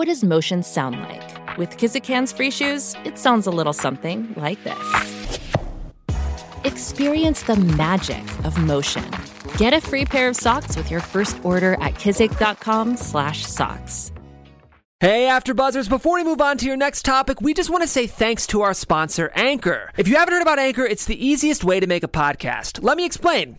What does motion sound like? With Kizik hands-free shoes, it sounds a little something like this. Experience the magic of motion. Get a free pair of socks with your first order at kizik.com/socks. Hey, AfterBuzzers! Before we move on to your next topic, we just want to say thanks to our sponsor, Anchor. If you haven't heard about Anchor, it's the easiest way to make a podcast. Let me explain.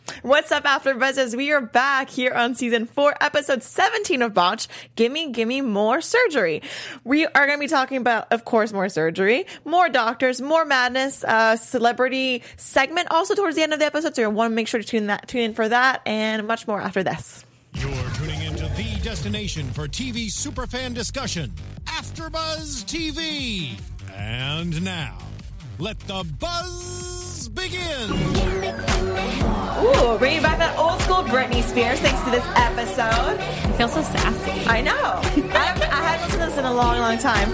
What's up, After Buzzers? We are back here on season four, episode 17 of Botched. Gimme, gimme more surgery. We are going to be talking about, of course, more surgery, more doctors, more madness, uh, celebrity segment also towards the end of the episode. So you want to make sure to tune that, tune in for that and much more after this. You're tuning into the destination for TV superfan discussion, AfterBuzz TV. And now, let the buzz begin. Ooh, bringing back that old school Britney Spears thanks to this episode. I feel so sassy. I know. I, I hadn't listened to this in a long, long time.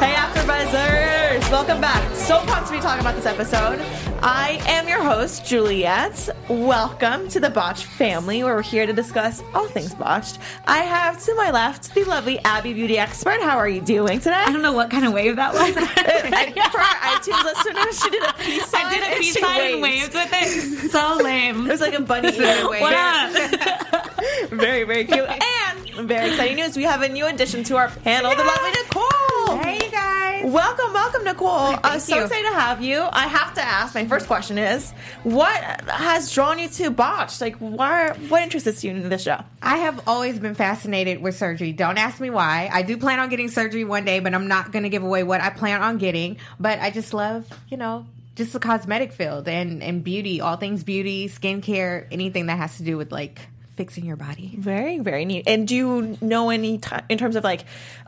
Hey, AfterBuzzers, welcome back. So pumped to be talking about this episode. I am your host, Juliet. Welcome to the Botched family, where we're here to discuss all things botched. I have to my left the lovely Abby Beauty Expert. How are you doing today? I don't know what kind of wave that was. For our iTunes listeners, she did a peace sign. I did a peace she sign and waved. waved with it. So lame. Was like a bunny ear wave. What up? Very, very cute. And very exciting news. We have a new addition to our panel, the lovely Nicole. Hey, you guys. Welcome, welcome, Nicole. I'm Thank uh, so you. excited to have you. I have to ask. My first question is, what has drawn you to Botched? Like, why? What interests you in this show? I have always been fascinated with surgery. Don't ask me why. I do plan on getting surgery one day, but I'm not going to give away what I plan on getting. But I just love, you know, just the cosmetic field and, and beauty, all things beauty, skincare, anything that has to do with like fixing your body. Very, very neat. And do you know any t- in terms of like,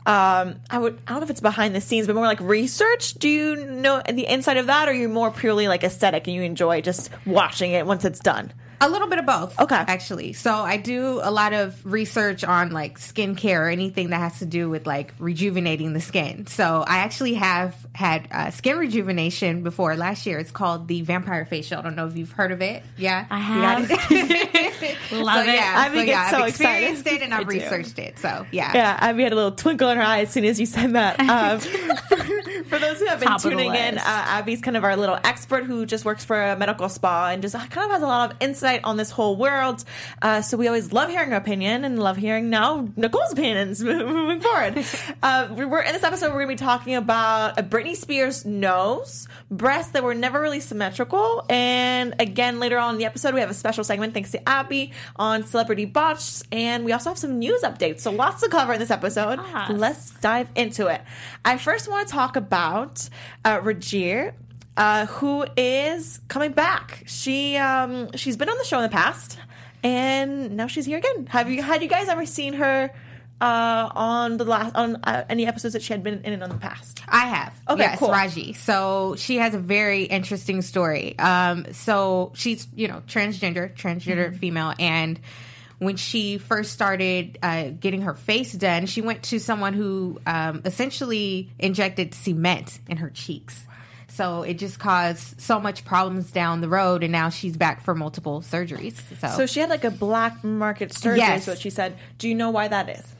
um, I would, I don't know if it's behind the scenes, but more like research. Do you know the inside of that, or are you more purely like aesthetic and you enjoy just watching it once it's done? A little bit of both. Okay. Actually. So I do a lot of research on like skincare or anything that has to do with like rejuvenating the skin. So I actually have had uh, skin rejuvenation before last year. It's called the vampire facial. I don't know if you've heard of it. Yeah. I have. Love so, it. Yeah, Abby so, gets yeah, so I've excited. experienced it and I've I do. researched it. So yeah. Yeah, Abby had a little twinkle in her eye as soon as you said that. Um, for those who have been Top tuning in, uh. Abby's kind of our little expert who just works for a medical spa and just kind of has a lot of insight on this whole world. Uh, so we always love hearing her opinion and love hearing now Nicole's opinions moving forward. Uh, we- we're in this episode. We're going to be talking about a Britney Spears nose, breasts that were never really symmetrical, and again later on in the episode we have a special segment thanks to Abby on celebrity botches, and we also have some news updates. So lots to cover in this episode. Yes. Let's dive into it. I first want to talk about uh. Uh, who is coming back? She um, she's been on the show in the past, and now she's here again. Have you had you guys ever seen her uh, on the last on uh, any episodes that she had been in in the past? I have. Okay, yes, cool. Rajee. So she has a very interesting story. Um, so she's, you know, transgender, transgender Mm-hmm. female, and when she first started uh, getting her face done, she went to someone who um, essentially injected cement in her cheeks. So it just caused so much problems down the road, and now she's back for multiple surgeries. So, So she had like a black market surgery. Yes. Is what she said. Do you know why that is?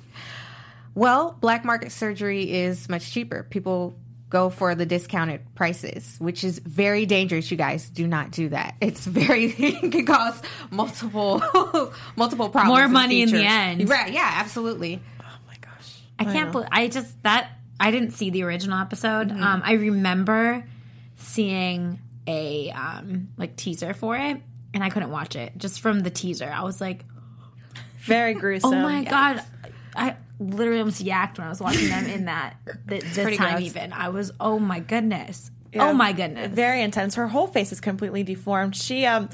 Well, black market surgery is much cheaper. People go for the discounted prices, which is very dangerous. You guys do not do that. It's very it can cause multiple multiple problems. More in money in the end. Right? Yeah, absolutely. Oh my gosh! I can't believe I just that I didn't see the original episode. Um, I remember seeing a um, like teaser for it, and I couldn't watch it just from the teaser. I was like, Very gruesome. oh my god, I literally almost yacked when I was watching them in that th- this pretty time. gross. Even I was, oh my goodness, Yeah. oh my goodness, Very intense. Her whole face is completely deformed. She um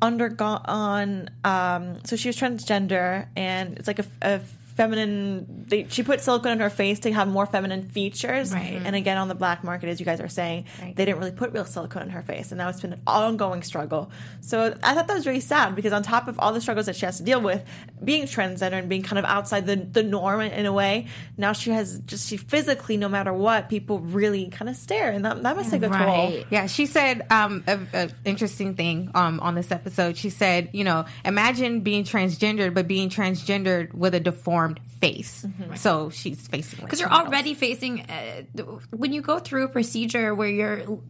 undergone um so she was transgender and it's like a, a feminine they, she put silicone in her face to have more feminine features Right. and again on the black market as you guys are saying they didn't really put real silicone in her face and now it's been an ongoing struggle so i thought that was really sad because on top of all the struggles that she has to deal with being transgender and being kind of outside the, the norm in a way now she has just she physically no matter what people really kind of stare and that, that must take a toll. Yeah, she said um, a, a interesting thing um, on this episode. She said, you know, imagine being transgendered, but being transgendered with a deformed face. So she's facing because you're already facing uh, when you go through a procedure where your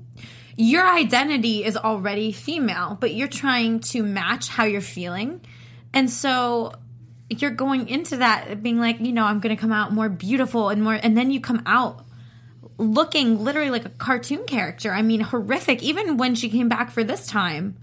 your identity is already female, but you're trying to match how you're feeling, and so you're going into that being like, you know, I'm going to come out more beautiful and more, and then you come out looking literally like a cartoon character. I mean, horrific. Even when she came back for this time,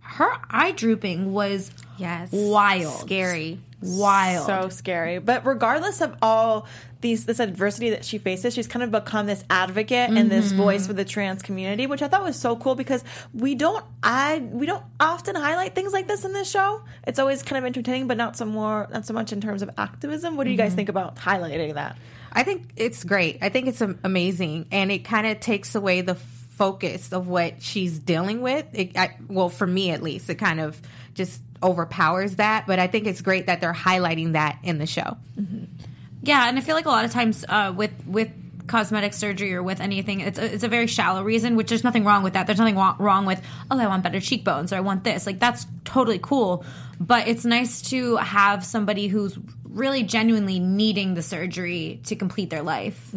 her eye drooping was yes wild, scary. Wild. so scary. But regardless of all these this adversity that she faces, she's kind of become this advocate and this mm-hmm. voice for the trans community, which I thought was so cool because we don't I we don't often highlight things like this in this show. It's always kind of entertaining, but not so more not so much in terms of activism. What do you guys mm-hmm. think about highlighting that? I think it's great. I think it's amazing, and it kind of takes away the focus of what she's dealing with. It, I, well, for me at least, it kind of just overpowers that. But I think it's great that they're highlighting that in the show. Yeah, and I feel like a lot of times uh, with with cosmetic surgery or with anything, it's a, it's a very shallow reason. Which there's nothing wrong with that. There's nothing wa- wrong with oh, I want better cheekbones or I want this. Like that's totally cool. But it's nice to have somebody who's really genuinely needing the surgery to complete their life.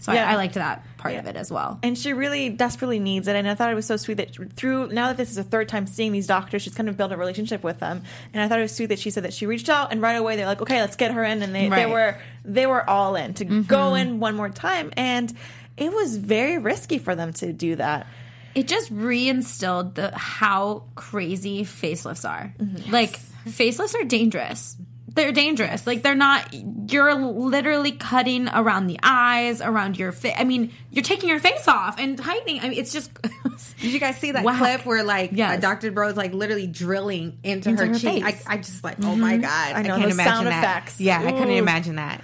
So Yeah. I, I liked that part of it as well. And she really desperately needs it. And I thought it was so sweet that through now that this is the third time seeing these doctors, she's kind of built a relationship with them. And I thought it was sweet that she said that she reached out and right away they're like, okay, let's get her in. And they, they were they were all in to go mm-hmm. in one more time. And it was very risky for them to do that. it just reinstilled the how crazy facelifts are. Mm-hmm. Like facelifts are dangerous. They're dangerous. Like they're not. You're literally cutting around the eyes, around your face. I mean, you're taking your face off and tightening. I mean, it's just. Did you guys see that Whack. clip where like Yes. Dr. Bro's like literally drilling into, Into her, her cheek? I, face. I just like, oh mm-hmm. my god, I, know, can't those imagine sound that. effects. Yeah, I couldn't imagine that.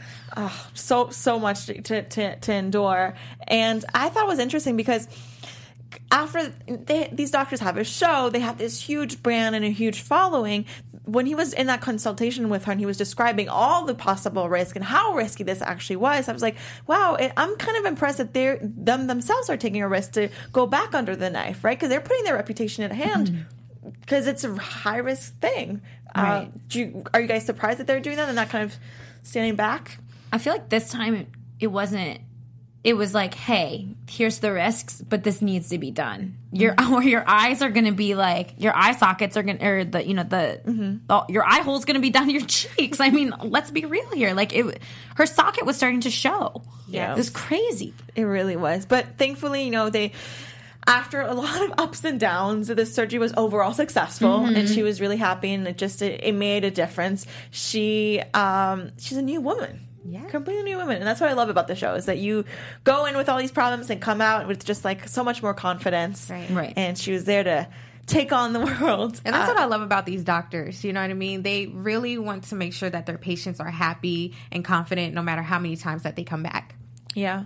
so so much to to, to endure. And I thought it was interesting because after they, these doctors have a show, they have this huge brand and a huge following. When he was in that consultation with her and he was describing all the possible risk and how risky this actually was, I was like, wow, it, I'm kind of impressed that they're them themselves are taking a risk to go back under the knife, right? Because they're putting their reputation at hand. Because it's a high risk thing. Uh, Right. do you, are you guys surprised that they're doing that and not kind of standing back? I feel like this time it, it wasn't. It was like, hey, here's the risks, but this needs to be done. Your or your eyes are going to be like your eye sockets are going to or the you know the, the- your eye hole's going to be down your cheeks. I mean, let's be real here. Like it, her socket was starting to show. Yeah. it was crazy. It really was. But thankfully, you know, they after a lot of ups and downs, the surgery was overall successful and she was really happy and it just it, it made a difference. She um she's a new woman. Yeah. Completely new woman. And that's what I love about the show is that you go in with all these problems and come out with just like so much more confidence. Right. Right. And she was there to take on the world. And that's Uh, what I love about these doctors. You know what I mean? They really want to make sure that their patients are happy and confident no matter how many times that they come back. Yeah.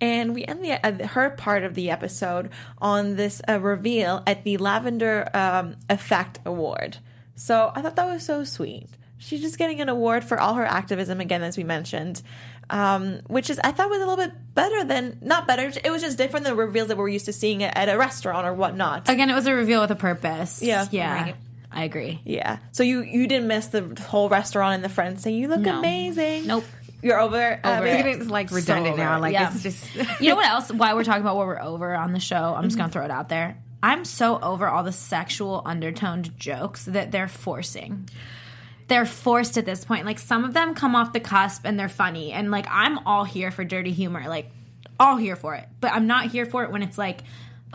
And we end the, uh, her part of the episode on this uh, reveal at the Lavender um, Effect Award. So I thought that was so sweet. She's just getting an award for all her activism, again, as we mentioned, um, which is, I thought, was a little bit better than, not better, it was just different than the reveals that we're used to seeing at, at a restaurant or whatnot. Again, it was a reveal with a purpose. Yeah. yeah, Right. I agree. Yeah. So you, you didn't miss the whole restaurant and the friends saying, you look No. amazing. Nope. You're over, uh, Over it. it. It's like redundant over now. Like yeah. it's just You know what else? Why we're talking about what we're over on the show? I'm just gonna throw it out there. I'm so over all the sexual undertoned jokes that they're forcing. They're forced at this point. Like some of them come off the cusp and they're funny, and like I'm all here for dirty humor, like all here for it. But I'm not here for it when it's like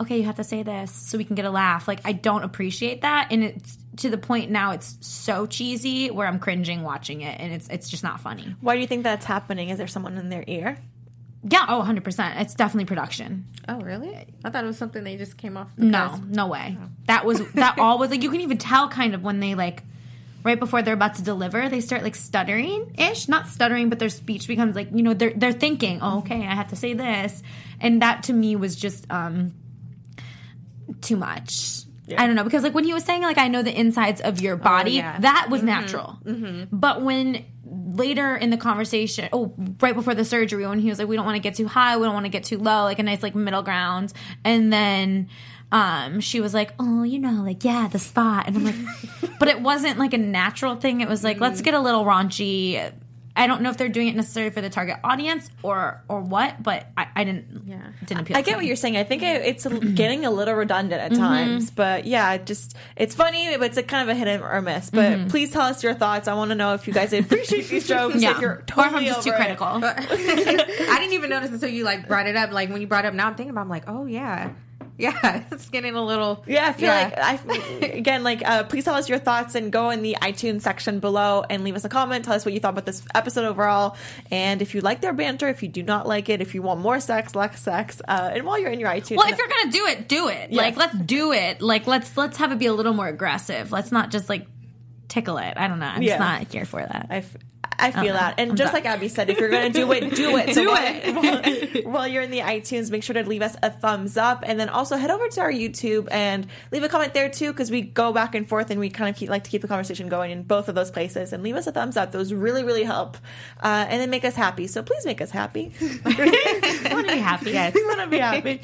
okay, you have to say this so we can get a laugh. Like I don't appreciate that, and it's to the point now it's so cheesy where I'm cringing watching it, and it's it's just not funny. Why do you think that's happening? Is there someone in their ear? Yeah, oh, 100 percent. It's definitely production. Oh, really? I thought it was something they just came off. No, no way. Oh. That was that all was like you can even tell kind of when they like right before they're about to deliver, they start like stuttering ish, not stuttering, but their speech becomes like you know they're they're thinking, oh, okay, I have to say this, and that to me was just um too much. I don't know because like when he was saying like I know the insides of your body, yeah. that was natural. But when later in the conversation, oh, right before the surgery, when he was like, we don't want to get too high, we don't want to get too low, like a nice like middle ground, and then um she was like, oh, you know, like yeah, the spot, and I'm like, but it wasn't like a natural thing. It was like let's mm. get a little raunchy. I don't know if they're doing it necessarily for the target audience or or what, but I, I didn't yeah didn't appeal. I to get me. what you're saying. I think it, it's getting a little redundant at mm-hmm. times, but yeah, it just it's funny, but it's a kind of a hit or miss. But mm-hmm. please tell us your thoughts. I want to know if you guys appreciate these jokes. yeah, if you're or if totally I'm just too it. critical. I didn't even notice until you like brought it up. Like when you brought it up, now I'm thinking about. I'm like, oh yeah, yeah. It's getting a little. Yeah, I feel like I again like uh, please tell us your thoughts and go in the iTunes section below and leave us a comment. Tell us what you thought about this episode overall, and if you like their banter, if you do not like it, if you want more sex, less sex, uh, and while you're in your iTunes, Well, if you're gonna do it, do it. Like let's do it. Like let's let's have it be a little more aggressive. Let's not just like tickle it. I don't know. I'm Yeah. just not here for that. I, f- I feel Uh-uh. that. And I'm just done. like Abby said, if you're going to do it, do it. Do it. While, while you're in the iTunes, make sure to leave us a thumbs up. And then also head over to our YouTube and leave a comment there too, because we go back and forth and we kind of keep, like to keep the conversation going in both of those places. And leave us a thumbs up. Those really, really help. Uh, and then make us happy. So please make us happy. I want to be happy. Yes, we want to be happy.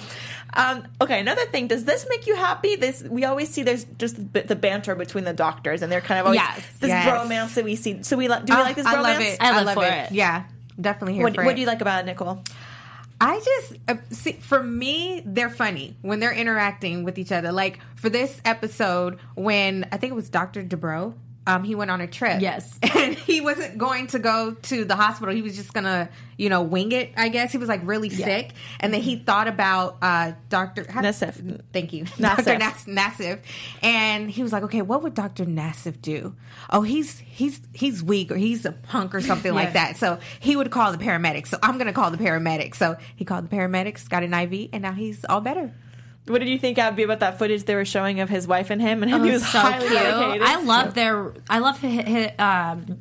Um, okay, another thing. Does this make you happy? This we always see. There's just the, the banter between the doctors, and they're kind of always Yes. this Yes. bromance that we see. So we do we Oh, like this bromance? I love it. I live love it. it. Yeah, definitely here What, for what it. do you like about it, Nicole? I just uh, see for me, they're funny when they're interacting with each other. Like for this episode, when I think it was Doctor Dubrow, um, he went on a trip. Yes. and he wasn't going to go to the hospital. He was just gonna, you know, wing it. I guess he was like really sick, and then he thought about uh, Doctor Nassif. Thank you, Nassif. Doctor Nas- Nassif, and he was like, okay, what would Doctor Nassif do? Oh, he's he's he's weak or he's a punk or something like that. So he would call the paramedics. So I'm gonna call the paramedics. So he called the paramedics, got an IV, and now he's all better. What did you think, Abby, about that footage they were showing of his wife and him? And him, It he was was so highly cute. medicated. I love their. I love hi hi um,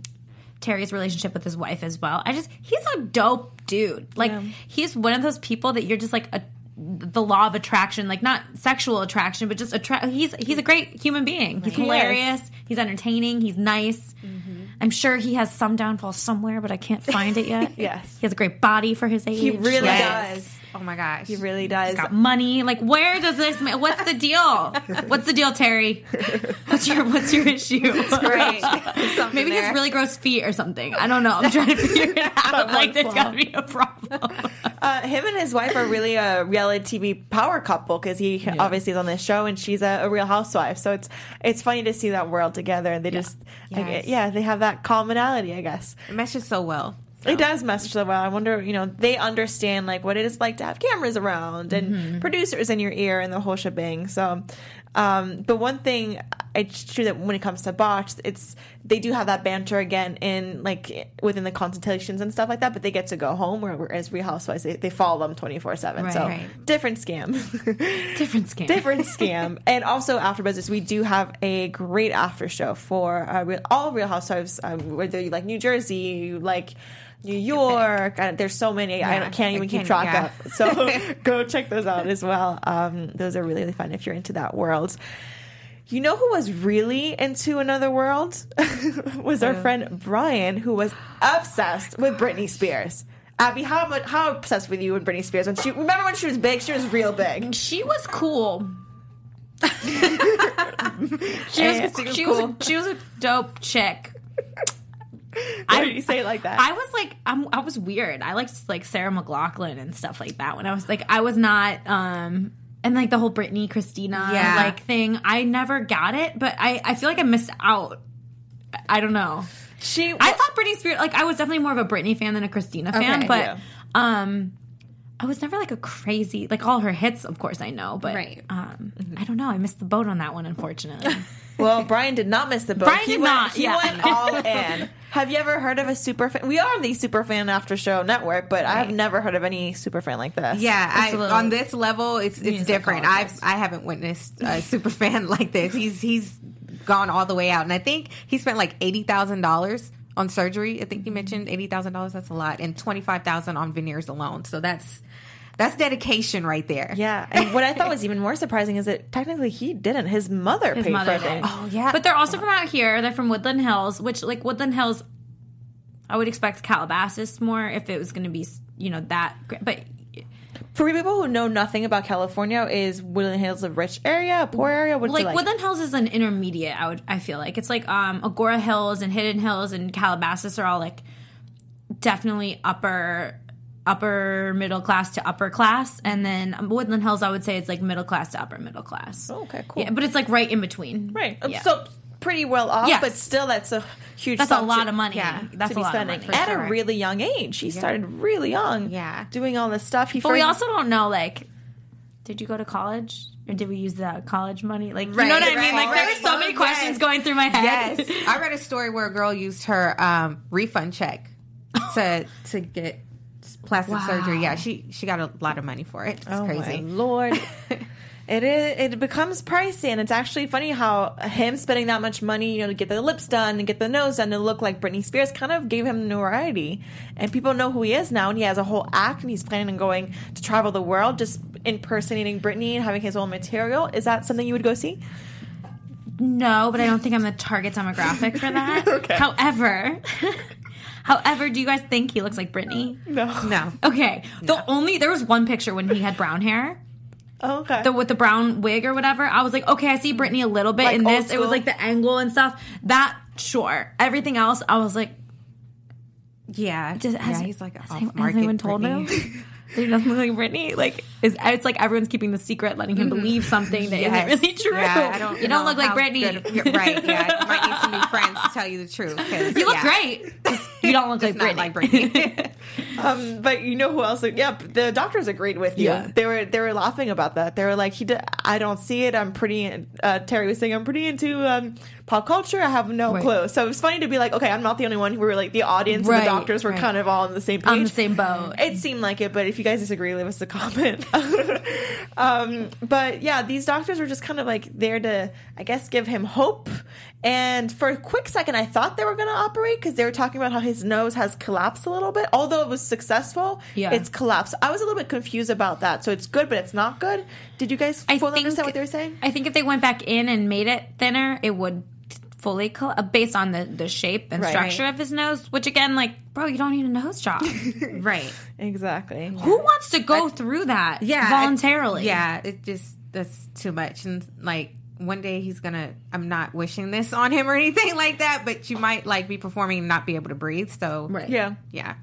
Terry's relationship with his wife as well. I just he's a dope dude. Like he's one of those people that you're just like a the law of attraction, like not sexual attraction, but just attract. He's he's a great human being. He's He is. hilarious. He's entertaining. He's nice. I'm sure he has some downfall somewhere, but I can't find it yet. Yes. he has a great body for his age. He really Like, does. Oh my gosh, He really does. He's got money. Like, where does this? ma- What's the deal? What's the deal, Terry? What's your What's your issue? Maybe he has really gross feet or something. I don't know. I'm trying to figure it out. like, there's got to be a problem. Uh, him and his wife are really a reality TV power couple because he obviously is on this show and she's a, a real housewife. So it's it's funny to see that world together. And they just, Yes. yeah, they have that commonality, I guess. It meshes so well. It does mesh so well. I wonder, you know, they understand like what it is like to have cameras around and Mm-hmm. producers in your ear and the whole shebang. So, um, but one thing it's true that when it comes to botched, it's they do have that banter again in like within the consultations and stuff like that. But they get to go home, where- whereas Real Housewives they, they follow them twenty four seven. So Right. different scam. Different scam. different scam. And also after business, we do have a great after show for uh, all Real Housewives, um, whether you like New Jersey, you like New York. There's so many. I Yeah, don't- can't even I keep track yeah. of. So go check those out as well. Um, those are really, really fun if you're into that world. You know who was really into another world? was our friend Brian, who was obsessed with Britney Spears. Abby, how much, how obsessed with you and Britney Spears? When she remember when she was big, she was real big. She was cool. she was, She was she, was cool. she was a dope chick. Why did you say it like that? I was like, I'm, I was weird. I liked like Sarah McLachlan and stuff like that. When I was like, I was not, um, and like the whole Britney Christina Yeah. like thing. I never got it, but I, I feel like I missed out. I- I don't know. she, I thought Britney Spears, like I was definitely more of a Britney fan than a Christina fan, Okay, but yeah. um, I was never like a crazy like all her hits. Of course, I know, but Right. um, I don't know. I missed the boat on that one, unfortunately. Well, Brian did not miss the boat. Brian he did went, not, He yeah. went all in. Have you ever heard of a super fan? We are the super fan after show network, but I have never heard of any super fan like this. Yeah, I, a little- on this level, it's it's Music different. I've I haven't witnessed a super fan like this. He's he's gone all the way out, and I think he spent like eighty thousand dollars on surgery. I think you mentioned eighty thousand dollars. That's a lot, and twenty five thousand on veneers alone. So that's that's dedication right there. Yeah. And what I thought was even more surprising is that technically he didn't. His mother His paid mother for it. Oh yeah, But they're also from out here. They're from Woodland Hills, which like Woodland Hills, I would expect Calabasas more if it was going to be you know that. great. But For people who know nothing about California, is Woodland Hills a rich area, a poor area? What's like, it like? Woodland Hills is an intermediate. I would I feel like it's like um Agoura Hills and Hidden Hills and Calabasas are all like definitely upper upper middle class to upper class, and then um, Woodland Hills I would say it's like middle class to upper middle class. okay, cool. Yeah, but it's like right in between. right. Yeah. So pretty well off, Yes. but still that's a huge That's a lot to- of money. yeah, That's to a lot spending of money. at sure. a really young age. He started really young. Yeah. Doing all this stuff. He But we also don't know like did you go to college or did we use the college money? Like you know what I mean? Like right. there's so many questions going through my head. Yes, I read a story where a girl used her um, refund check to to get plastic surgery. Yeah, she she got a lot of money for it. It's Oh crazy. my lord. It is. It becomes pricey, and it's actually funny how him spending that much money, you know, to get the lips done and get the nose done to look like Britney Spears, kind of gave him notoriety, and people know who he is now. And he has a whole act, and he's planning on going to travel the world, just impersonating Britney and having his own material. Is that something you would go see? No, but I don't think I'm the target demographic for that. Okay. However, however, do you guys think he looks like Britney? No. No, Okay. The only there was one picture when he had brown hair. Oh, okay. The, with the brown wig or whatever, I was like, okay, I see Britney a little bit Like in old this. It was like the angle and stuff. That sure. Everything else, I was like, yeah, Does, has, yeah, he's like has, off has market. anyone told him? That he doesn't look like Britney. Like, is it's like everyone's keeping the secret, letting him mm-hmm. believe something that Yes. not really true. Yeah, I don't you know don't look like how Britney. good- you're right? Yeah, you might need some new friends to tell you the truth. You look yeah, great. Just- you don't look like Britney. like Britney. Um, but you know who else? Yeah, the doctors agreed with you. Yeah. They were they were laughing about that. They were like, "He, did, I don't see it. I'm pretty." Uh, Terry was saying, "I'm pretty into um, pop culture. I have no Right. clue." So it was funny to be like, "Okay, I'm not the only one." We were like, the audience and the doctors were right. kind of all on the same page, On the same boat. It seemed like it, but if you guys disagree, leave us a comment. um, but yeah, these doctors were just kind of like there to, I guess, give him hope. And for a quick second, I thought they were going to operate because they were talking about how his nose has collapsed a little bit. Although it was successful, Yeah. it's collapsed. I was a little bit confused about that. So it's good, but it's not good. Did you guys I fully think- understand what they were saying? I think if they went back in and made it thinner, it would fully col- uh, based on the the shape and Right. structure of his nose. Which again, like, bro, you don't need a nose job. right? Exactly. Who wants to go through that? Yeah, voluntarily. I- yeah, it just that's too much, and like one day he's gonna. I'm not wishing this on him or anything like that, but you might like be performing and not be able to breathe. So Right. Yeah. yeah,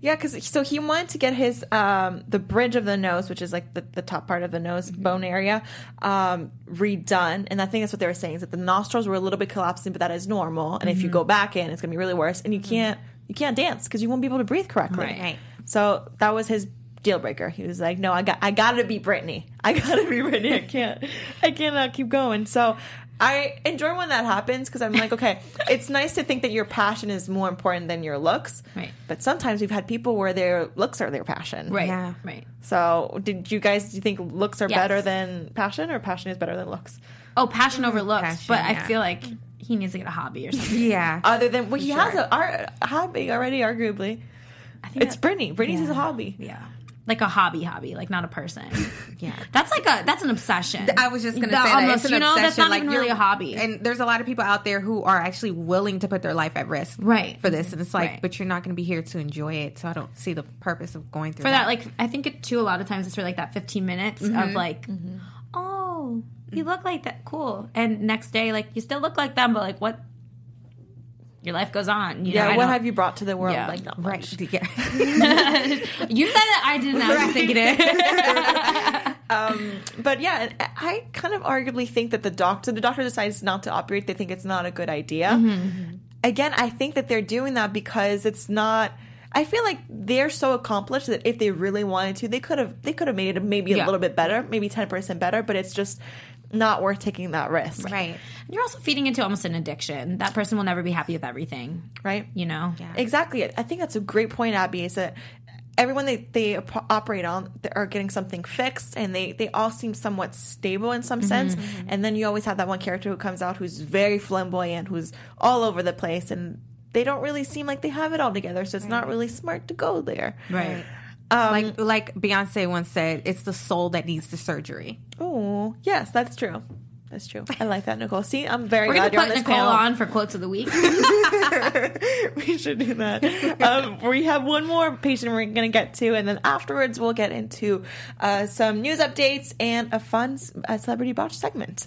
Yeah, because so he wanted to get his um, the bridge of the nose, which is like the, the top part of the nose bone area, um, redone. And I think that's what they were saying is that the nostrils were a little bit collapsing, but that is normal. And if you go back in, it's gonna be really worse. And you can't you can't dance because you won't be able to breathe correctly. Right. Right. So that was his deal breaker. He was like, "No, I got I got to be Britney. I got to be Britney. I can't I cannot keep going." So. I enjoy when that happens because I'm like, okay, it's nice to think that your passion is more important than your looks. Right. But sometimes we've had people where their looks are their passion. Right. Yeah. Right. So, did you guys do you think looks are Yes. better than passion, or passion is better than looks? Oh, passion over looks, Passion, but I feel like he needs to get a hobby or something. yeah. Other than well, he Sure. has a, a hobby already, arguably. I think It's that- Britney. Britney's his hobby. Yeah. Like a hobby, hobby, like not a person. Yeah. That's like a that's an obsession. I was just gonna That say that almost, it's an you know, obsession. that's not like even really a hobby. And there's a lot of people out there who are actually willing to put their life at risk, Right. for this. And it's like, Right. but you're not going to be here to enjoy it. So I don't see the purpose of going through for that, like I think it too. A lot of times it's for like that 15 minutes Mm-hmm. of like, oh, you look like that, cool. And next day, like you still look like them, but like what? Your life goes on. You know, Yeah. I what have you brought to the world? Yeah. Like not right. Yeah. You said it. I didn't. I was thinking it. But yeah, I kind of arguably think that the doctor, the doctor decides not to operate. They think it's not a good idea. Mm-hmm, Again, I think that they're doing that because it's not. I feel like they're so accomplished that if they really wanted to, they could have they could have made it maybe a Yeah. little bit better, maybe ten percent better. But it's just not worth taking that risk, Right. You're also feeding into almost an addiction. That person will never be happy with everything, right? you know? Exactly. I think that's a great point, Abby. Is that everyone they they op- operate on they are getting something fixed, and they they all seem somewhat stable in some mm-hmm. sense. Mm-hmm. And then you always have that one character who comes out who's very flamboyant, who's all over the place, and they don't really seem like they have it all together. So it's not really smart to go there. Right. Like like Beyonce once said, it's the soul that needs the surgery. Oh, yes, that's true. That's true. I like that, Nicole. See, I'm very We're glad you're on put this Nicole panel. on for quotes of the week. we should do that. um, we have one more patient we're going to get to, and then afterwards we'll get into uh, some news updates and a fun uh, celebrity botch segment.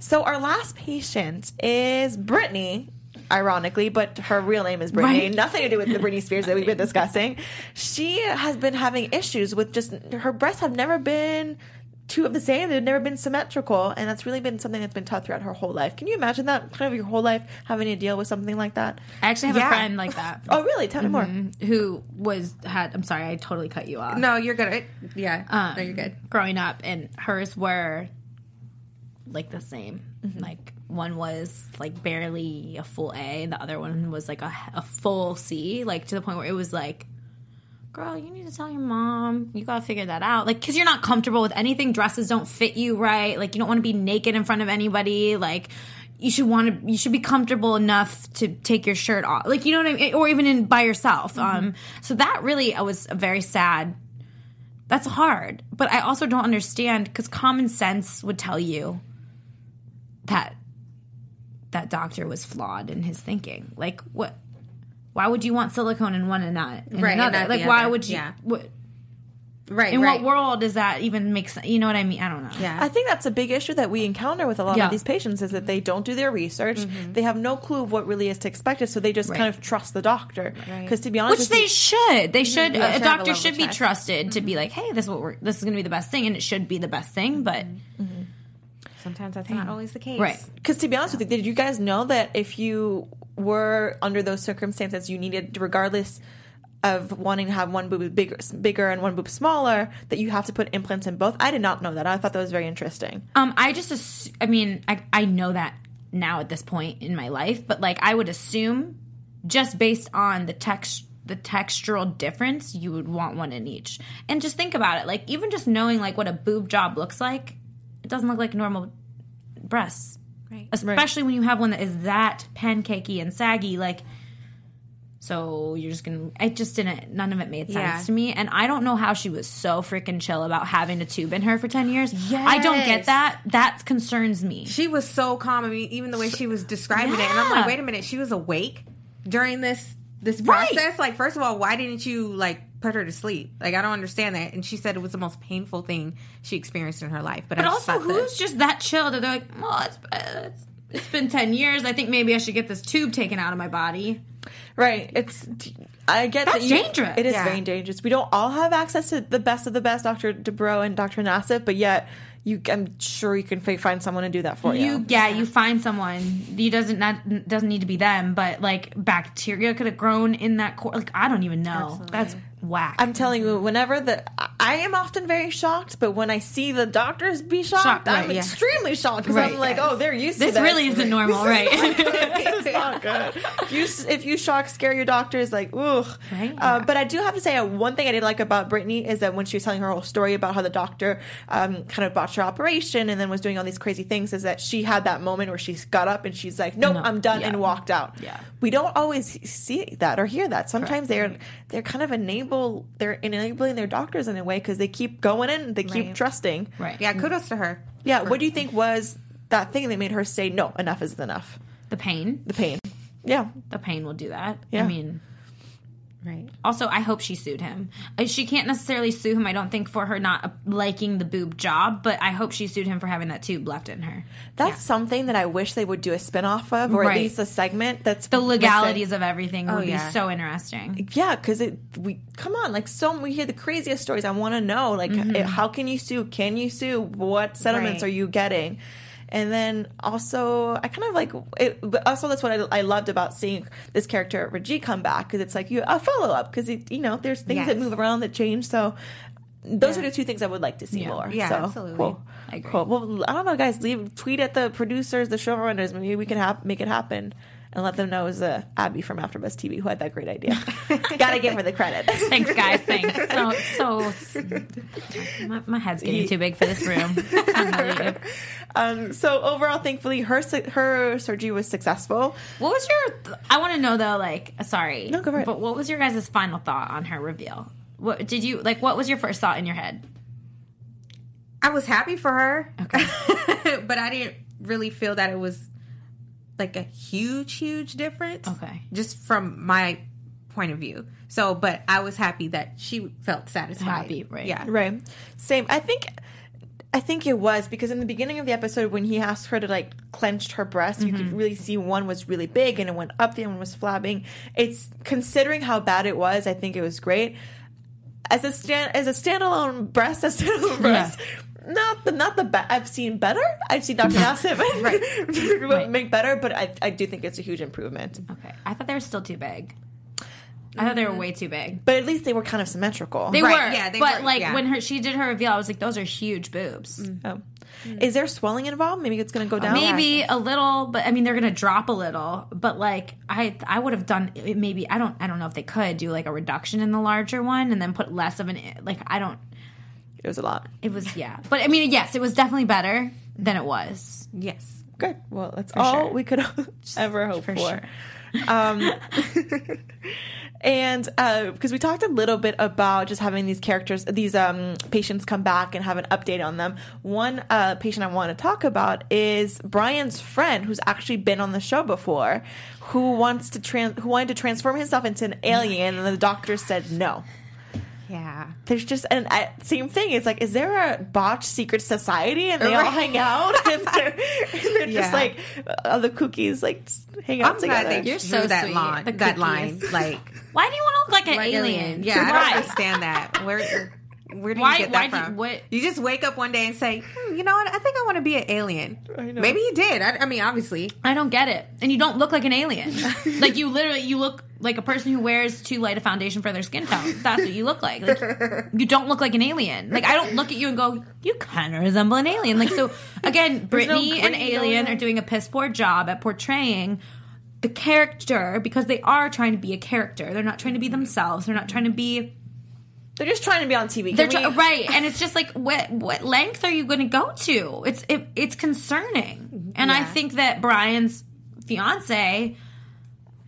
So our last patient is Brittany. Ironically, but her real name is Brittany. Right. Nothing to do with the Britney Spears that we've been discussing. She has been having issues with just her breasts have never been two of the same. They've never been symmetrical, and that's really been something that's been taught throughout her whole life. Can you imagine that kind of your whole life having to deal with something like that? I actually have Yeah. a friend like that Oh, really? Tell me more. who was had. I'm sorry, I totally cut you off. No, you're good. Yeah. Um, no, you're good. Growing up, and hers were like the same. Mm-hmm. Like one was like barely a full A, and the other one was like a, a full C. Like to the point where it was like, girl, you need to tell your mom. You gotta figure that out. Like, cause you're not comfortable with anything. Dresses don't fit you right. Like, you don't want to be naked in front of anybody. Like. You should want to. You should be comfortable enough to take your shirt off, like you know what I mean, or even in by yourself. Um, so that really, I was very sad that's hard. But I also don't understand because common sense would tell you that that doctor was flawed in his thinking. Like what? Why would you want silicone in one and not in Right, and another? not like why other, would you? yeah. What, Right. in right. what world does that even make sense? You know what I mean? I don't know. Yeah. I think that's a big issue that we encounter with a lot Yeah. of these patients is that they don't do their research. Mm-hmm. They have no clue of what really is to expect, so they just kind of trust the doctor. Because to be honest, Which they you- should. They mm-hmm. should. Yeah, a should a doctor should be trust. trusted to be mm-hmm. like, hey, this is what we're. This is going to be the best thing, and it should be the best thing. But Sometimes that's not always the case. right, Because to be honest with you, did you guys know that if you were under those circumstances, you needed, regardless of wanting to have one boob bigger, bigger and one boob smaller, that you have to put implants in both? I did not know that. I thought that was very interesting. Um, I just, ass- I mean, I, I know that now at this point in my life, but like I would assume, just based on the text, the textural difference, you would want one in each. And just think about it, like even just knowing like what a boob job looks like, it doesn't look like normal breasts, Right. especially when you have one that is that pancakey and saggy, like. So you're just gonna. It just didn't. None of it made sense Yeah. to me, and I don't know how she was so freaking chill about having a tube in her for ten years. I don't get that. That concerns me. She was so calm. I mean, even the way she was describing it, and I'm like, wait a minute, she was awake during this this Right. process. Like, first of all, why didn't you like put her to sleep? Like, I don't understand that. And she said it was the most painful thing she experienced in her life. But, But I also, thought that- who's just that chill that they're like, well, it's, it's, it's been 10 years. I think maybe I should get this tube taken out of my body. Right. It's. I get That's that you, dangerous. It is Yeah. very dangerous. We don't all have access to the best of the best, Dr. Dubrow and Dr. Nassif, but yet you, I'm sure you can fi- find someone to do that for you. You, yeah, you find someone. You doesn't not doesn't need to be them, but like bacteria could have grown in that core. Like I don't even know. That's whack. I'm telling you, whenever the I am often very shocked, but when I see the doctors be shocked, Shocked, I'm right, yeah. extremely shocked because Right, I'm like, oh, they're used to this. really isn't normal, right? this is not good. If you if you shock scare your doctors, like ugh. Right. Uh, but I do have to say, uh, one thing I did like about Brittany is that when she was telling her whole story about how the doctor um, kind of botched her operation and then was doing all these crazy things, is that she had that moment where she got up and she's like, nope, No, I'm done, yeah. and walked out. Yeah. We don't always see that or hear that. Sometimes they're they're kind of enable they're enabling their doctors in a way because they keep going in, they keep Right. trusting. right. yeah, kudos to her. Yeah. What do you think was that thing that made her say no? Enough is enough. The pain. The pain. Yeah. The pain will do that. Yeah. I mean, Right. Also, I hope she sued him. Uh, She can't necessarily sue him, I don't think, for her not uh, liking the boob job, but I hope she sued him for having that tube left in her. That's something that I wish they would do a spin off of, or at least a segment that's The legalities of everything would Oh, yeah. be so interesting. Yeah, because it we come on, like so we hear the craziest stories. I want to know, like, Mm-hmm. eh, how can you sue? Can you sue? What settlements Right. are you getting? And then also, I kind of like it. But also, that's what I, I loved about seeing this character Rajee come back because it's like you a follow up because you know there's things Yes. that move around that change. So those are the two things I would like to see more. Yeah, so, absolutely. Cool. I agree. Cool. Well, I don't know, guys. Leave tweet at the producers, the showrunners. Maybe we can have make it happen. And let them know it was uh, Abby from AfterBuzz TV who had that great idea. Gotta give her the credit. Thanks, guys. Thanks. So, so my, my head's getting too big for this room. Um, so overall, thankfully, her her surgery was successful. What was your? I want to know though. Like, sorry, No, go for it. But what was your guys' final thought on her reveal? What did you like? What was your first thought in your head? I was happy for her. Okay. but I didn't really feel that it was like a huge, huge difference. Okay. Just from my point of view. So, but I was happy that she felt satisfied. Happy, right. Yeah. Right. Same. I think. I think it was because in the beginning of the episode, when he asked her to like clenched her breast, you could mm-hmm. really see one was really big and it went up, the other one was flabbing. It's considering how bad it was. I think it was great as a stand as a standalone breast, as standalone breast. Not the not the best. I've seen better. I've seen Dr. Nassif Right. make better, but I I do think it's a huge improvement. Okay. I thought they were still too big. I thought they were way too big. But at least they were kind of symmetrical. They Right, were, yeah, they but were, like yeah. when her she did her reveal, I was like, those are huge boobs. Oh. Mm. Mm. Is there swelling involved? Maybe it's going to go down. Maybe a little, but I mean they're gonna drop a little. But like I, I would have done maybe I don't I don't know if they could do like a reduction in the larger one and then put less of an like I don't. It was a lot. It was yeah, but I mean yes, it was definitely better than it was. Yes. Good. Well, that's all sure. we could ever hope for. sure. Um, and because we talked a little bit about just having these characters, these um, patients come back and have an update on them. One uh, patient I want to talk about is Brian's friend, who's actually been on the show before, who wants to trans, who wanted to transform himself into an alien, and the doctor said no. Yeah. There's just and I, same thing. It's like, is there a botched secret society and they all hang out and they're, and they're just like uh, the cookies like hang out I'm together. glad You're so that sweet. line. The That line. Like Why do you want to look like an like alien? Yeah, I don't understand that. Where where do Why- you get why that do- from? what- You just wake up one day and say, hmm, you know what? I think I want to be an alien. I know. Maybe he did. I, I mean, obviously. I don't get it. And you don't look like an alien. like you literally you look like a person who wears too light a foundation for their skin tone. That's what you look like. Like you don't look like an alien. Like I don't look at you and go, you kind of resemble an alien. Like so again, Brittany and Alien are doing a piss poor job at portraying the character because they are trying to be a character. They're not trying to be themselves. They're not trying to be They're just trying to be on TV. they're Can try- we- right, and it's just like what what length are you going to go to? It's it, it's concerning, and I think that Brian's fiance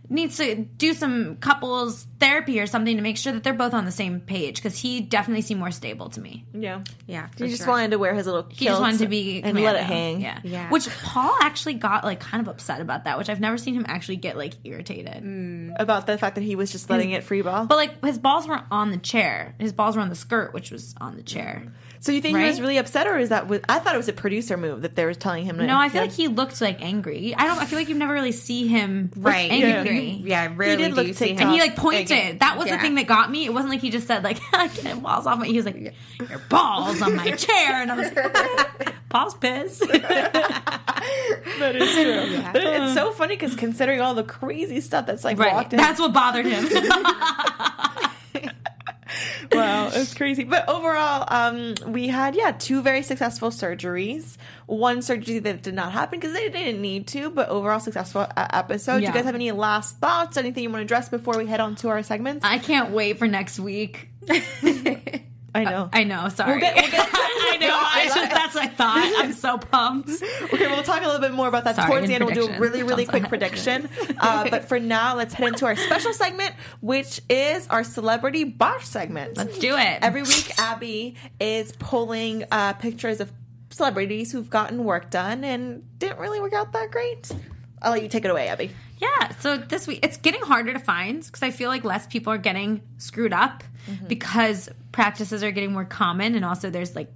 needs to do some couples therapy or something to make sure that they're both on the same page because he definitely seemed more stable to me. Yeah. Yeah, He for just sure. wanted to wear his little He just wanted to be and let it hang. Yeah. Yeah. Which Paul actually got like kind of upset about that, which I've never seen him actually get like irritated. Mm. About the fact that he was just letting it free ball. But like his balls weren't on the chair. His balls were on the skirt, which was on the chair. Mm. So you think he was really upset, or is that? Was, I thought it was a producer move that they were telling him. To, No, I feel like he looked like angry. I don't. I feel like you never really see him Right. angry. Yeah, rarely did do look you see him. And he like pointed. Again. That was the thing that got me. It wasn't like he just said like "Get balls off my." He was like, "Your balls on my chair," and I was like, "Paul's pissed." that is true. But it's so funny because considering all the crazy stuff that's like right. walked in, That's what bothered him. Wow, it's crazy. But overall, um, we had yeah two very successful surgeries. One surgery that did not happen because they didn't need to, but overall successful uh, episode. Do you guys have any last thoughts? Anything you want to address before we head on to our segments? I can't wait for next week. I know. I know. Sorry. get- we'll get- I know. I just that's what I thought. I'm so pumped. Okay, we'll talk a little bit more about that Sorry, towards the end. We'll do a really, really quick prediction. Uh, but for now, let's head into our special segment, which is our celebrity botch segment. Let's do it. Every week, Abby is pulling uh, pictures of celebrities who've gotten work done and didn't really work out that great. I'll let you take it away, Abby. Yeah, so this week it's getting harder to find because I feel like less people are getting screwed up because practices are getting more common and also there's like,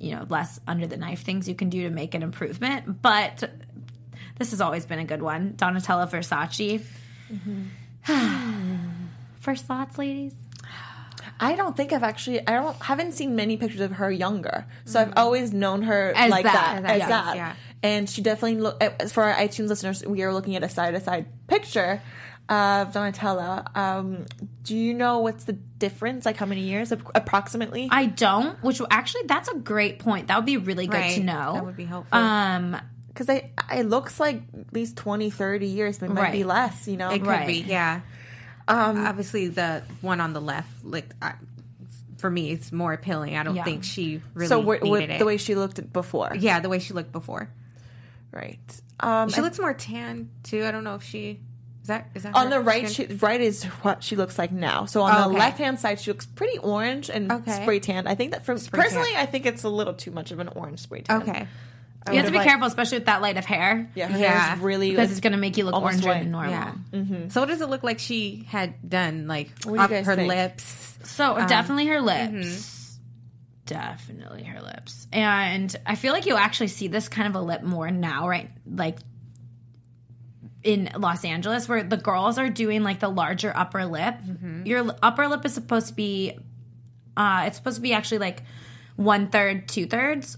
you know, less under the knife things you can do to make an improvement. But this has always been a good one. Donatella Versace. First thoughts, ladies? I don't think I've actually I don't haven't seen many pictures of her younger. So I've mm. always known her As like that, that, as as that, yeah. and she definitely look for our iTunes listeners. We are looking at a side to side picture of Donatella. Um, do you know what's the difference? Like how many years approximately? I don't, which actually that's a great point. That would be really good to know. That would be helpful. Um, Because I it looks like at least 20, 30 years, but it might be less. You know, It could Right. be, yeah. Um, Obviously, the one on the left, like I, for me, it's more appealing. I don't Yeah. think she really so what, needed what, it. the way she looked before, yeah, the way she looked before. right? Um, She looks more tan too. I don't know if she is that is that on her the right, skin? she, right is what she looks like now. So on Oh, the okay. left hand side, she looks pretty orange and Okay. spray tan. I think that for Spray tan. personally, I think it's a little too much of an orange spray tan. okay. I you have to be liked- careful, especially with that light of hair. Yeah, her Yeah. hair is really Because it's going to make you look Almost oranger white. than normal. Yeah. So what does it look like she had done? Like What do you up guys her think? lips. So Um, definitely her lips. mm-hmm. Definitely her lips. And I feel like you'll actually see this kind of a lip more now, right? Like in Los Angeles, where the girls are doing like the larger upper lip. Mm-hmm. Your upper lip is supposed to be, uh, it's supposed to be actually like one third, two thirds,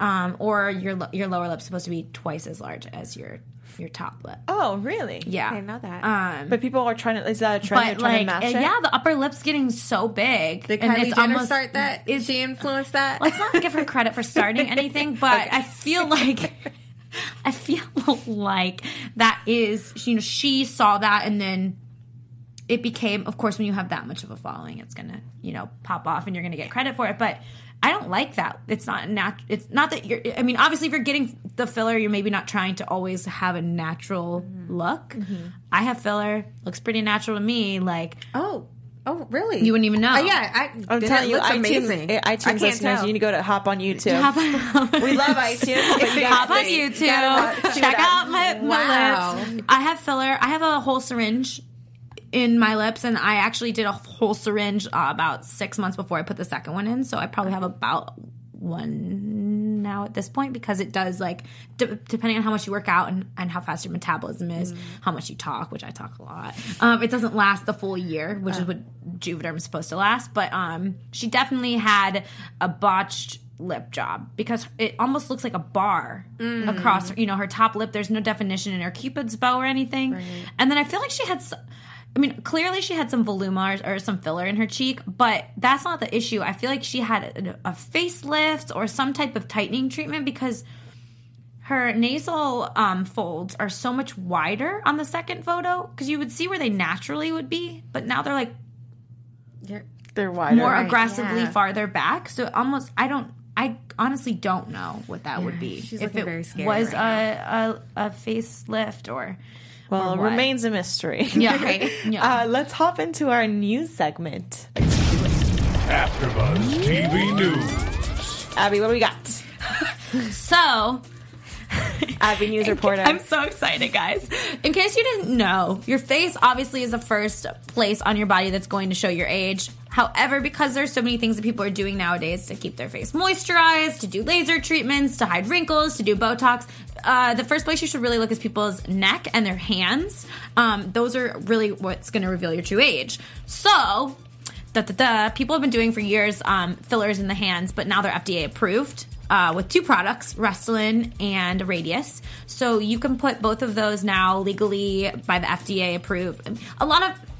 um, or your your lower lip's supposed to be twice as large as your your top lip. Oh, really? Yeah, I know that. Um, But people are trying to. Is that a trend? But trying like, to match uh, yeah, the upper lip's getting so big. Did and Kylie it's Jenner almost- start that? Is she influenced that? let's not give her credit for starting anything, but I feel like I feel like that is you know she saw that and then it became of course when you have that much of a following it's gonna you know pop off and you're gonna get credit for it but I don't like that. It's not nat. It's not that you're. I mean, obviously, if you're getting the filler, you're maybe not trying to always have a natural mm-hmm. look. Mm-hmm. I have filler, looks pretty natural to me. Like oh, oh, really? You wouldn't even know. Oh, yeah, I, I'm telling you, looks iTunes, amazing. eh, I iTunes can't listeners, tell. you need to go to hop on YouTube. hop on, we love iTunes. but you hop on YouTube. gotta Check what out my, my lips. I have filler. I have a whole syringe in my lips, and I actually did a whole syringe uh, about six months before I put the second one in. So I probably have about one now at this point because it does like d- depending on how much you work out and, and how fast your metabolism is how much you talk which i talk a lot um, it doesn't last the full year which is what juvederm is supposed to last but um, she definitely had a botched lip job because it almost looks like a bar across you know her top lip. There's no definition in her cupid's bow or anything. And then i feel like she had I mean, clearly she had some voluma or, or some filler in her cheek, but that's not the issue. I feel like she had a, a facelift or some type of tightening treatment because her nasal um, folds are so much wider on the second photo because you would see where they naturally would be, but now they're like They're wider. more Right, aggressively yeah. farther back. So almost, I don't, I honestly don't know what that would be. she's if it very scary was right a, a a facelift or well, it remains a mystery. yeah, yeah. Uh, let's hop into our news segment. AfterBuzz TV News. Abby, what do we got? so Abby, news reporter. I'm so excited, guys. In case you didn't know, your face obviously is the first place on your body that's going to show your age. However, because there's so many things that people are doing nowadays to keep their face moisturized, to do laser treatments, to hide wrinkles, to do Botox, uh, the first place you should really look is people's neck and their hands. Um, those are really what's going to reveal your true age. So, da, da, da, people have been doing for years um, fillers in the hands, but now they're FDA approved uh, with two products, Restylane and Radiesse. So you can put both of those now legally by the FDA approved. A lot of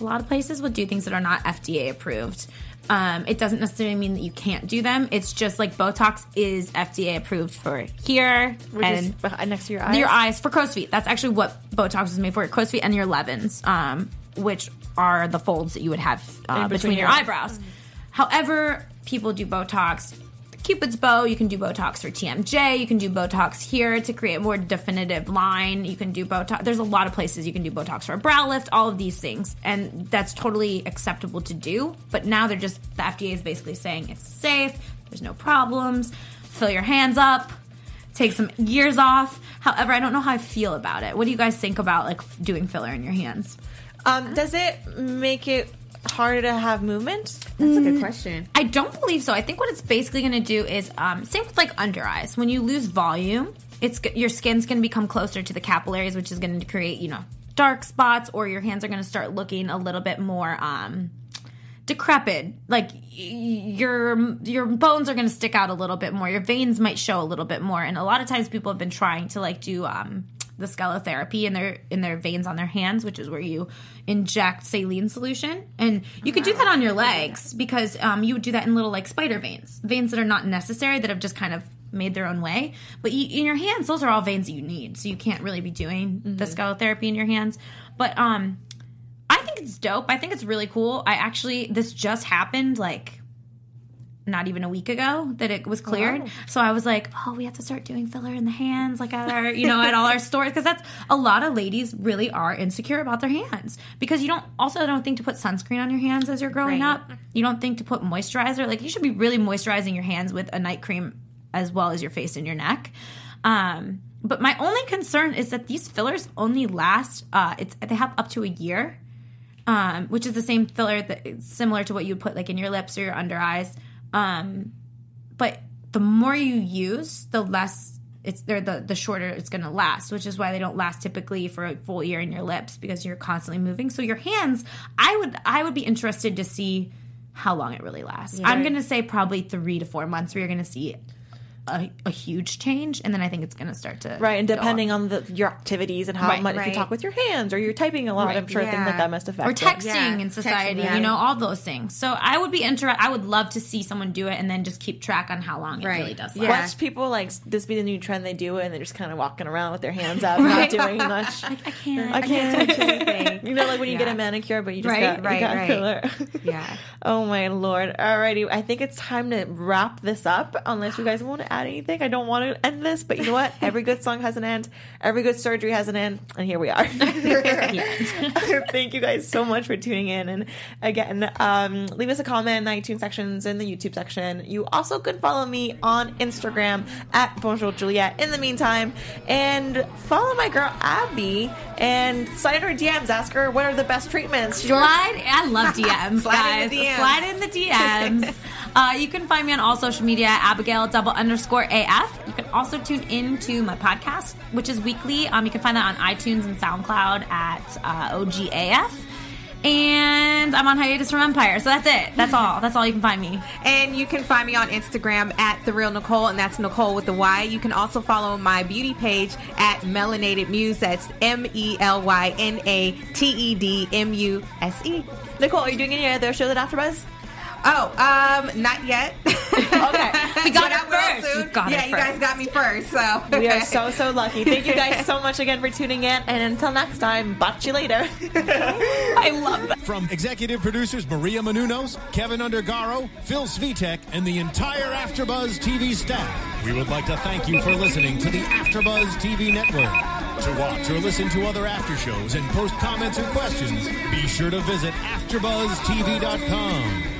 a lot of places will do things that are not FDA approved. Um, it doesn't necessarily mean that you can't do them. It's just like Botox is FDA approved for here Which and next to your eyes. your eyes for crow's feet. That's actually what Botox is made for. Crow's feet and your elevens, um, which are the folds that you would have uh, between, between your your- eyebrows. However, people do Botox. Cupid's bow, you can do Botox for TMJ, you can do Botox here to create a more definitive line. You can do Botox. There's a lot of places you can do Botox for a brow lift, all of these things. And that's totally acceptable to do. But now they're just, the FDA is basically saying it's safe, there's no problems, fill your hands up, take some years off. However, I don't know how I feel about it. What do you guys think about like doing filler in your hands? Um, does it make it harder to have movement? That's a good question. I don't believe so. I think what it's basically going to do is um, same with like under eyes. When you lose volume, it's your skin's going to become closer to the capillaries, which is going to create you know dark spots, or your hands are going to start looking a little bit more um, decrepit. Like your your bones are going to stick out a little bit more. Your veins might show a little bit more. And a lot of times people have been trying to like do um the sclerotherapy in their in their veins on their hands, which is where you inject saline solution, and you could do that on your legs because um, you would do that in little like spider veins, veins that are not necessary that have just kind of made their own way. But you, in your hands, those are all veins that you need, so you can't really be doing the sclerotherapy in your hands. But um, I think it's dope. I think it's really cool. I actually this just happened like not even a week ago that it was cleared. So I was like, oh, we have to start doing filler in the hands, like at our, you know, at all our stores, because that's a lot of ladies really are insecure about their hands because you don't also don't think to put sunscreen on your hands as you're growing Right. up. You don't think to put moisturizer. Like you should be really moisturizing your hands with a night cream as well as your face and your neck. Um, but my only concern is that these fillers only last. Uh, it's they have up to a year um, which is the same filler that similar to what you would put like in your lips or your under eyes. Um, but the more you use, the less it's there. The the shorter it's going to last, which is why they don't last typically for a full year in your lips because you're constantly moving. So your hands, I would I would be interested to see how long it really lasts. I'm going to say probably three to four months where you're going to see a, a huge change, and then I think it's going to start to Right, and depending on the your activities and how Right, much if you talk with your hands or you're typing a lot, Right, I'm sure things like that must affect or texting Yeah, in society, texting, yeah. you know, all those things. So I would be interested. I would love to see someone do it and then just keep track on how long it really does Yeah. Watch people like this be the new trend they do it and they're just kind of walking around with their hands out, not doing much. I can't. I can't touch anything. You know, like when you get a manicure, but you just Right, got, you right, got right. filler. Yeah. Oh my lord. Alrighty. I think it's time to wrap this up. Unless you guys want to add anything. I don't want to end this, but you know what? Every good song has an end. Every good surgery has an end. And here we are. Thank you guys so much for tuning in. And again, um, leave us a comment in the iTunes sections in the YouTube section. You also could follow me on Instagram at Bonjour Juliet in the meantime. And follow my girl Abby and slide her DMs. Ask her what are the best treatments. Slide. I love DMs, Slide guys. in the DMs. Slide in the DMs. uh, you can find me on all social media Abigail double underscore AF. You can also tune in to my podcast, which is weekly. Um, you can find that on iTunes and SoundCloud at uh, OGAF. And I'm on hiatus from Empire, so that's it. That's all. That's all you can find me. And you can find me on Instagram at the real Nycole, and that's Nycole with the Y. You can also follow my beauty page at Melanated Muse. That's M E L Y N A T E D M U S E. Nycole, are you doing any other shows at AfterBuzz? Oh, um, not yet. Okay. We got But it I first. soon. Got yeah, it you guys got me first. So We are so, so lucky. Thank you guys so much again for tuning in. And until next time, botch you later. I love that. From executive producers Maria Menounos, Kevin Undergaro, Phil Svitek, and the entire AfterBuzz TV staff, we would like to thank you for listening to the AfterBuzz TV network. To watch or listen to other after shows and post comments or questions, be sure to visit AfterBuzzTV.com.